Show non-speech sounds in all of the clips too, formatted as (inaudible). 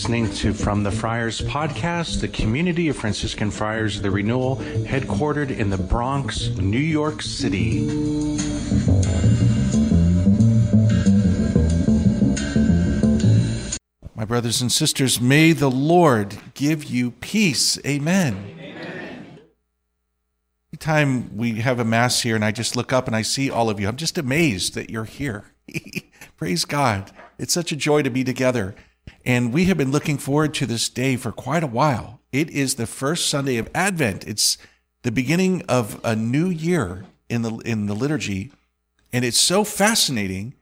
listening to From the Friars podcast, the community of Franciscan Friars of the Renewal, headquartered in the Bronx, New York City. My brothers and sisters, may the Lord give you peace. Amen. Every time we have a Mass here and I just look up and I see all of you, I'm just amazed that you're here. (laughs) Praise God. It's such a joy to be together. And we have been looking forward to this day for quite a while. It is the first Sunday of Advent. It's the beginning of a new year in the in the liturgy, and it's so fascinating.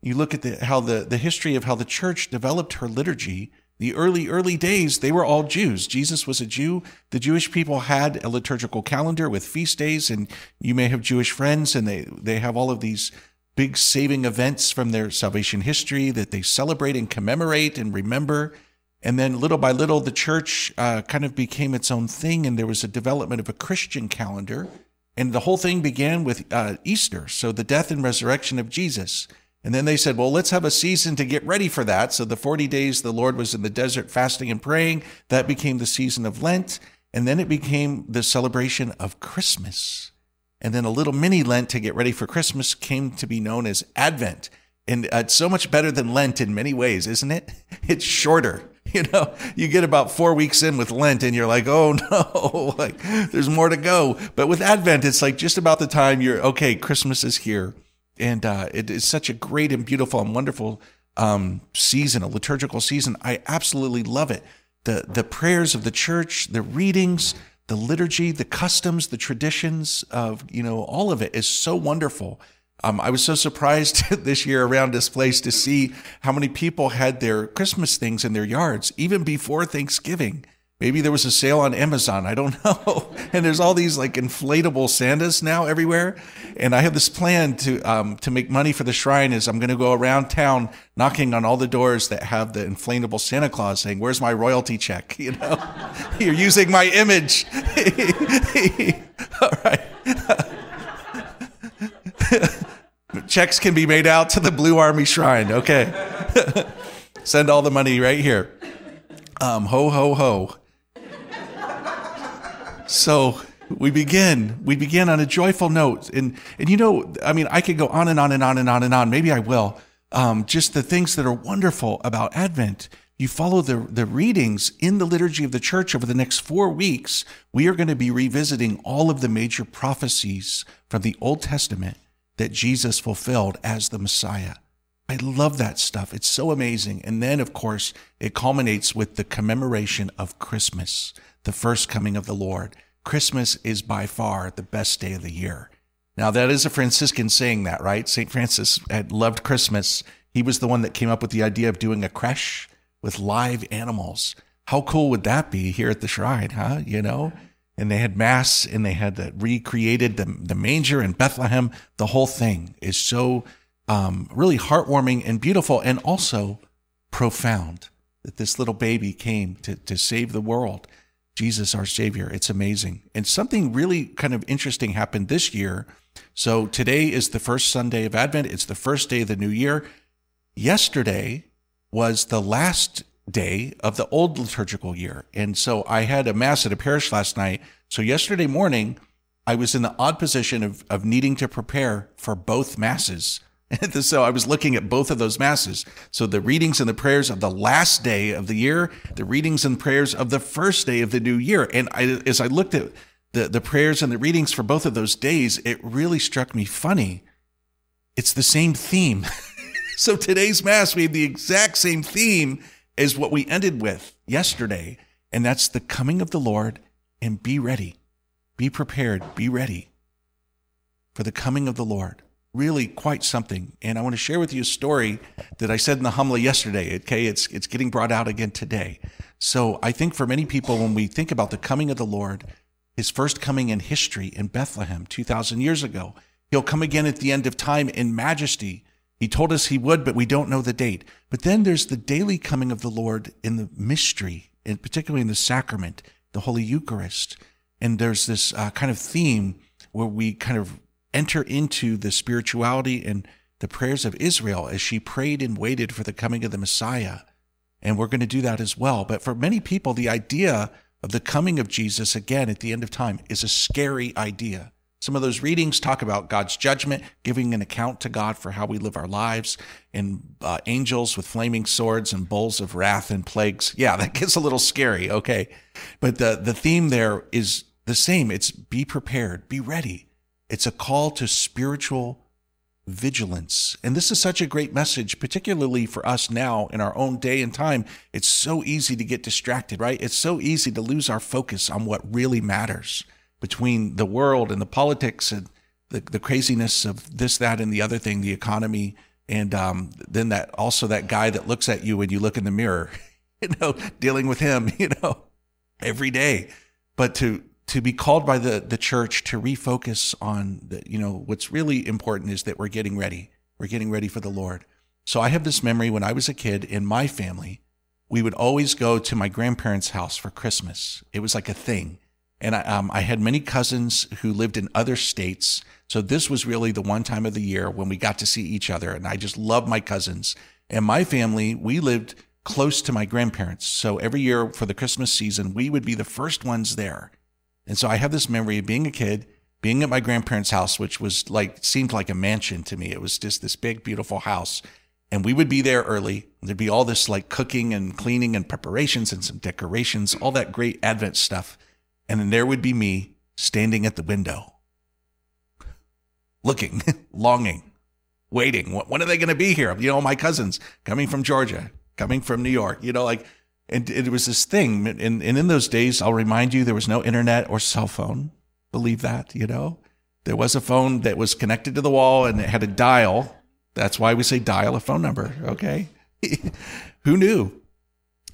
You look at the, how the, the history of how the church developed her liturgy. The early, early days, they were all Jews. Jesus was a Jew. The Jewish people had a liturgical calendar with feast days, and you may have Jewish friends, and they, they have all of these big saving events from their salvation history that they celebrate and commemorate and remember. And then little by little, the church uh, kind of became its own thing, and there was a development of a Christian calendar. And the whole thing began with uh, Easter, so the death and resurrection of Jesus. And then they said, well, let's have a season to get ready for that. So the 40 days the Lord was in the desert fasting and praying, that became the season of Lent. And then it became the celebration of Christmas. And then a little mini Lent to get ready for Christmas came to be known as Advent. And uh, it's so much better than Lent in many ways, isn't it? (laughs) It's shorter. (laughs) You know, you get about four weeks in with Lent and you're like, oh (laughs) no, like there's more to go. But with Advent, it's like just about the time you're, okay, Christmas is here. And uh, it is such a great and beautiful and wonderful um, season, a liturgical season. I absolutely love it. The, the prayers of the church, the readings, the liturgy, the customs, the traditions of, you know, all of it is so wonderful. Um, I was so surprised (laughs) this year around this place to see how many people had their Christmas things in their yards, even before Thanksgiving. Maybe there was a sale on Amazon. I don't (laughs) know. And there's all these like inflatable Santas now everywhere. And I have this plan to um, to make money for the shrine. Is I'm going to go around town knocking on all the doors that have the inflatable Santa Claus, saying, "Where's my royalty check?" (laughs) You know, (laughs) you're using my image. all right. Checks can be made out to the Blue Army Shrine. Okay. Send all the money right here. Um, ho, ho, ho. So we begin. We begin on a joyful note. And, and you know, I mean, I could go on and on and on and on and on. Maybe I will. Um, just the things that are wonderful about Advent. You follow the, the readings in the liturgy of the church over the next four weeks. We are going to be revisiting all of the major prophecies from the Old Testament that Jesus fulfilled as the Messiah. I love that stuff. It's so amazing. And then, of course, it culminates with the commemoration of Christmas, the first coming of the Lord. Christmas is by far the best day of the year. Now, that is a Franciscan saying that, right? St. Francis had loved Christmas. He was the one that came up with the idea of doing a creche with live animals. How cool would that be here at the shrine, huh? You know? And they had mass and they had the, recreated the, the manger in Bethlehem. The whole thing is so um, really heartwarming and beautiful and also profound that this little baby came to, to save the world. Jesus, our Savior. It's amazing. And something really kind of interesting happened this year. So today is the first Sunday of Advent, it's the first day of the new year. Yesterday was the last day of the old liturgical year. And so I had a mass at a parish last night. So yesterday morning, I was in the odd position of, of needing to prepare for both masses. (laughs) so I was looking at both of those masses. So the readings and the prayers of the last day of the year, the readings and prayers of the first day of the new year. And I, as I looked at the, the prayers and the readings for both of those days, it really struck me funny. It's the same theme. (laughs) so today's mass, we have the exact same theme as what we ended with yesterday. And that's the coming of the Lord and be ready. Be prepared. Be ready for the coming of the Lord really quite something. And I want to share with you a story that I said in the homily yesterday. Okay, it's it's getting brought out again today. So I think for many people, when we think about the coming of the Lord, his first coming in history in Bethlehem 2,000 years ago, he'll come again at the end of time in majesty. He told us he would, but we don't know the date. But then there's the daily coming of the Lord in the mystery, and particularly in the sacrament, the Holy Eucharist. And there's this uh, kind of theme where we kind of enter into the spirituality and the prayers of Israel as she prayed and waited for the coming of the Messiah. And we're going to do that as well. But for many people, the idea of the coming of Jesus again at the end of time is a scary idea. Some of those readings talk about God's judgment, giving an account to God for how we live our lives, and uh, angels with flaming swords and bowls of wrath and plagues. Yeah, (laughs) that gets a little scary. Okay. But the, the theme there is the same. It's be prepared, be ready. It's a call to spiritual vigilance. And this is such a great message, particularly for us now in our own day and time. It's so easy to get distracted, right? It's so easy to lose our focus on what really matters between the world and the politics and the, the craziness of this, that, and the other thing, the economy. And um, then that also that guy that looks at you when you look in the mirror, (laughs) you know, dealing with him, (laughs) you know, every day. But to to be called by the the church to refocus on the, you know what's really important is that we're getting ready. We're getting ready for the lord. So i have this memory when i was a kid in my family we would always go to my grandparents house for christmas. It was like a thing. And I, um, I had many cousins who lived in other states. So this was really the one time of the year when we got to see each other and i just loved my cousins. And my family we lived close to my grandparents. So every year for the christmas season we would be the first ones there and so I have this memory of being a kid, being at my grandparents' house, which was like, seemed like a mansion to me. It was just this big, beautiful house. And we would be there early. There'd be all this like cooking and cleaning and preparations and some decorations, all that great Advent stuff. And then there would be me standing at the window, looking, (laughs) longing, waiting. When are they going to be here? You know, my cousins coming from Georgia, coming from New York, you know, like and it was this thing. And, and in those days, I'll remind you, there was no internet or cell phone. Believe that, you know? There was a phone that was connected to the wall and it had a dial. That's why we say dial a phone number, okay? (laughs) Who knew?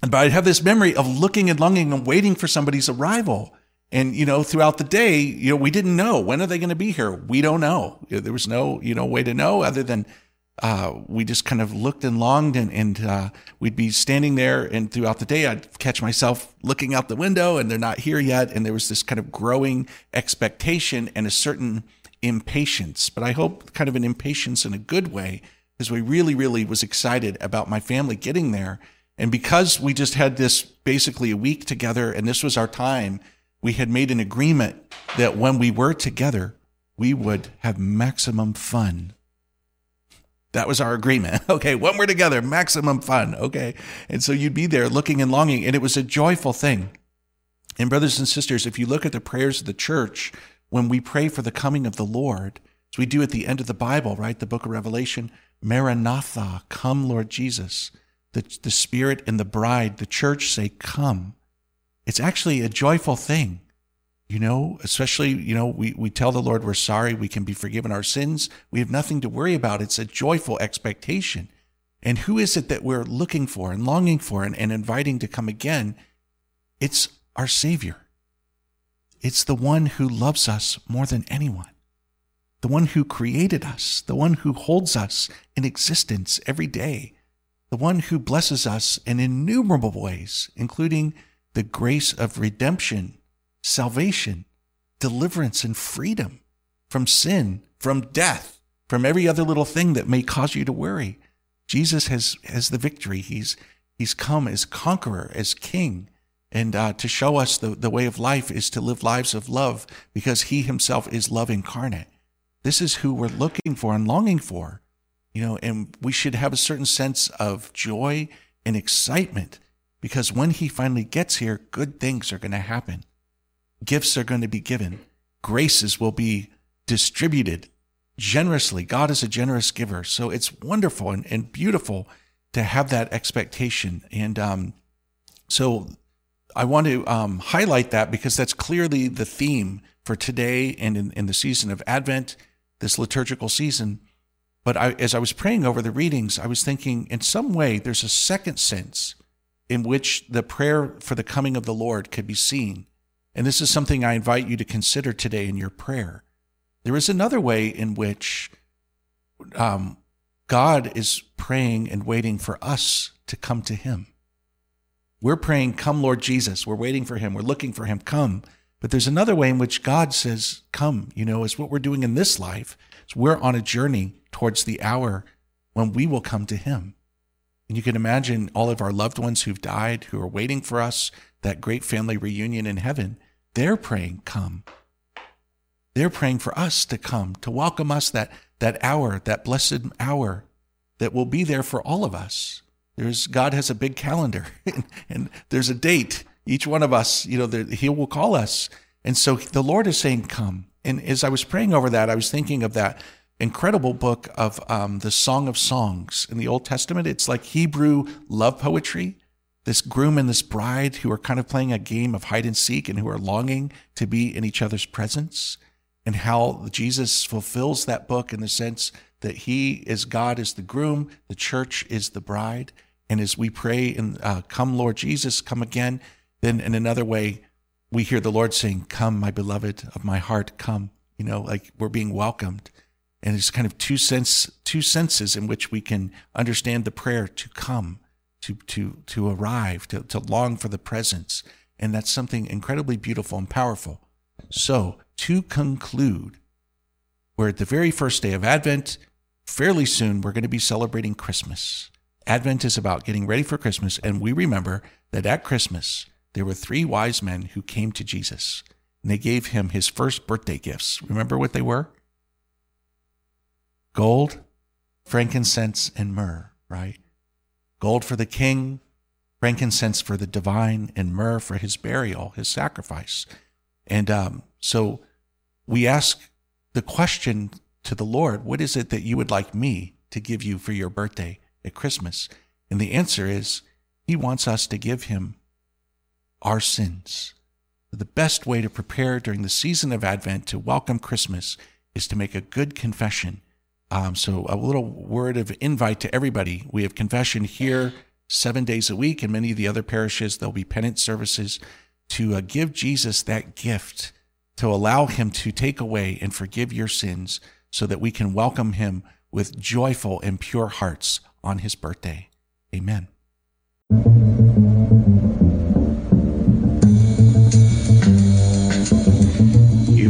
But I'd have this memory of looking and longing and waiting for somebody's arrival. And, you know, throughout the day, you know, we didn't know when are they going to be here? We don't know. There was no, you know, way to know other than uh, we just kind of looked and longed, and, and uh, we'd be standing there. And throughout the day, I'd catch myself looking out the window, and they're not here yet. And there was this kind of growing expectation and a certain impatience, but I hope kind of an impatience in a good way, because we really, really was excited about my family getting there. And because we just had this basically a week together, and this was our time, we had made an agreement that when we were together, we would have maximum fun that was our agreement. (laughs) Okay, when we're together, maximum fun. Okay. And so you'd be there looking and longing, and it was a joyful thing. And, brothers and sisters, if you look at the prayers of the church, when we pray for the coming of the Lord, as we do at the end of the Bible, right? The book of Revelation, Maranatha, come, Lord Jesus. The, the Spirit and the bride, the church say, come. It's actually a joyful thing you know, especially, you know, we, we tell the Lord we're sorry, we can be forgiven our sins. We have nothing to worry about. It's a joyful expectation. And who is it that we're looking for and longing for and, and inviting to come again? It's our Savior. It's the one who loves us more than anyone, the one who created us, the one who holds us in existence every day, the one who blesses us in innumerable ways, including the grace of redemption salvation, deliverance, and freedom from sin, from death, from every other little thing that may cause you to worry. Jesus has, has the victory. He's, he's come as conqueror, as king. And uh, to show us the, the way of life is to live lives of love because he himself is love incarnate. This is who we're looking for and longing for, you know, and we should have a certain sense of joy and excitement because when he finally gets here, good things are going to happen gifts are going to be given, graces will be distributed generously. God is a generous giver. So it's wonderful and, and beautiful to have that expectation. And um, so I want to um, highlight that because that's clearly the theme for today and in, in the season of Advent, this liturgical season. But I, as I was praying over the readings, I was thinking in some way there's a second sense in which the prayer for the coming of the Lord could be seen. And this is something I invite you to consider today in your prayer. There is another way in which um, God is praying and waiting for us to come to Him. We're praying, Come, Lord Jesus. We're waiting for Him. We're looking for Him. Come. But there's another way in which God says, Come, you know, is what we're doing in this life. So we're on a journey towards the hour when we will come to Him. And you can imagine all of our loved ones who've died, who are waiting for us, that great family reunion in heaven. They're praying, come. They're praying for us to come, to welcome us that, that hour, that blessed hour that will be there for all of us. There's God has a big calendar (laughs) and, and there's a date. Each one of us, you know, there, he will call us. And so the Lord is saying, come. And as I was praying over that, I was thinking of that incredible book of um, the Song of Songs in the Old Testament. It's like Hebrew love poetry. This groom and this bride who are kind of playing a game of hide and seek and who are longing to be in each other's presence, and how Jesus fulfills that book in the sense that he is God is the groom, the church is the bride. And as we pray and uh, Come, Lord Jesus, come again, then in another way, we hear the Lord saying, Come, my beloved of my heart, come. You know, like we're being welcomed. And it's kind of two sense, two senses in which we can understand the prayer to come, to to to arrive, to, to long for the presence. And that's something incredibly beautiful and powerful. So to conclude, we're at the very first day of Advent. Fairly soon, we're going to be celebrating Christmas. Advent is about getting ready for Christmas, and we remember that at Christmas, there were three wise men who came to Jesus, and they gave him his first birthday gifts. Remember what they were? Gold, frankincense, and myrrh, right? Gold for the king, frankincense for the divine, and myrrh for his burial, his sacrifice. And um, so we ask the question to the Lord, What is it that you would like me to give you for your birthday at Christmas? And the answer is, He wants us to give Him our sins. The best way to prepare during the season of Advent to welcome Christmas is to make a good confession. Um, so, a little word of invite to everybody. We have confession here seven days a week. In many of the other parishes, there'll be penance services to uh, give Jesus that gift, to allow him to take away and forgive your sins so that we can welcome him with joyful and pure hearts on his birthday. Amen.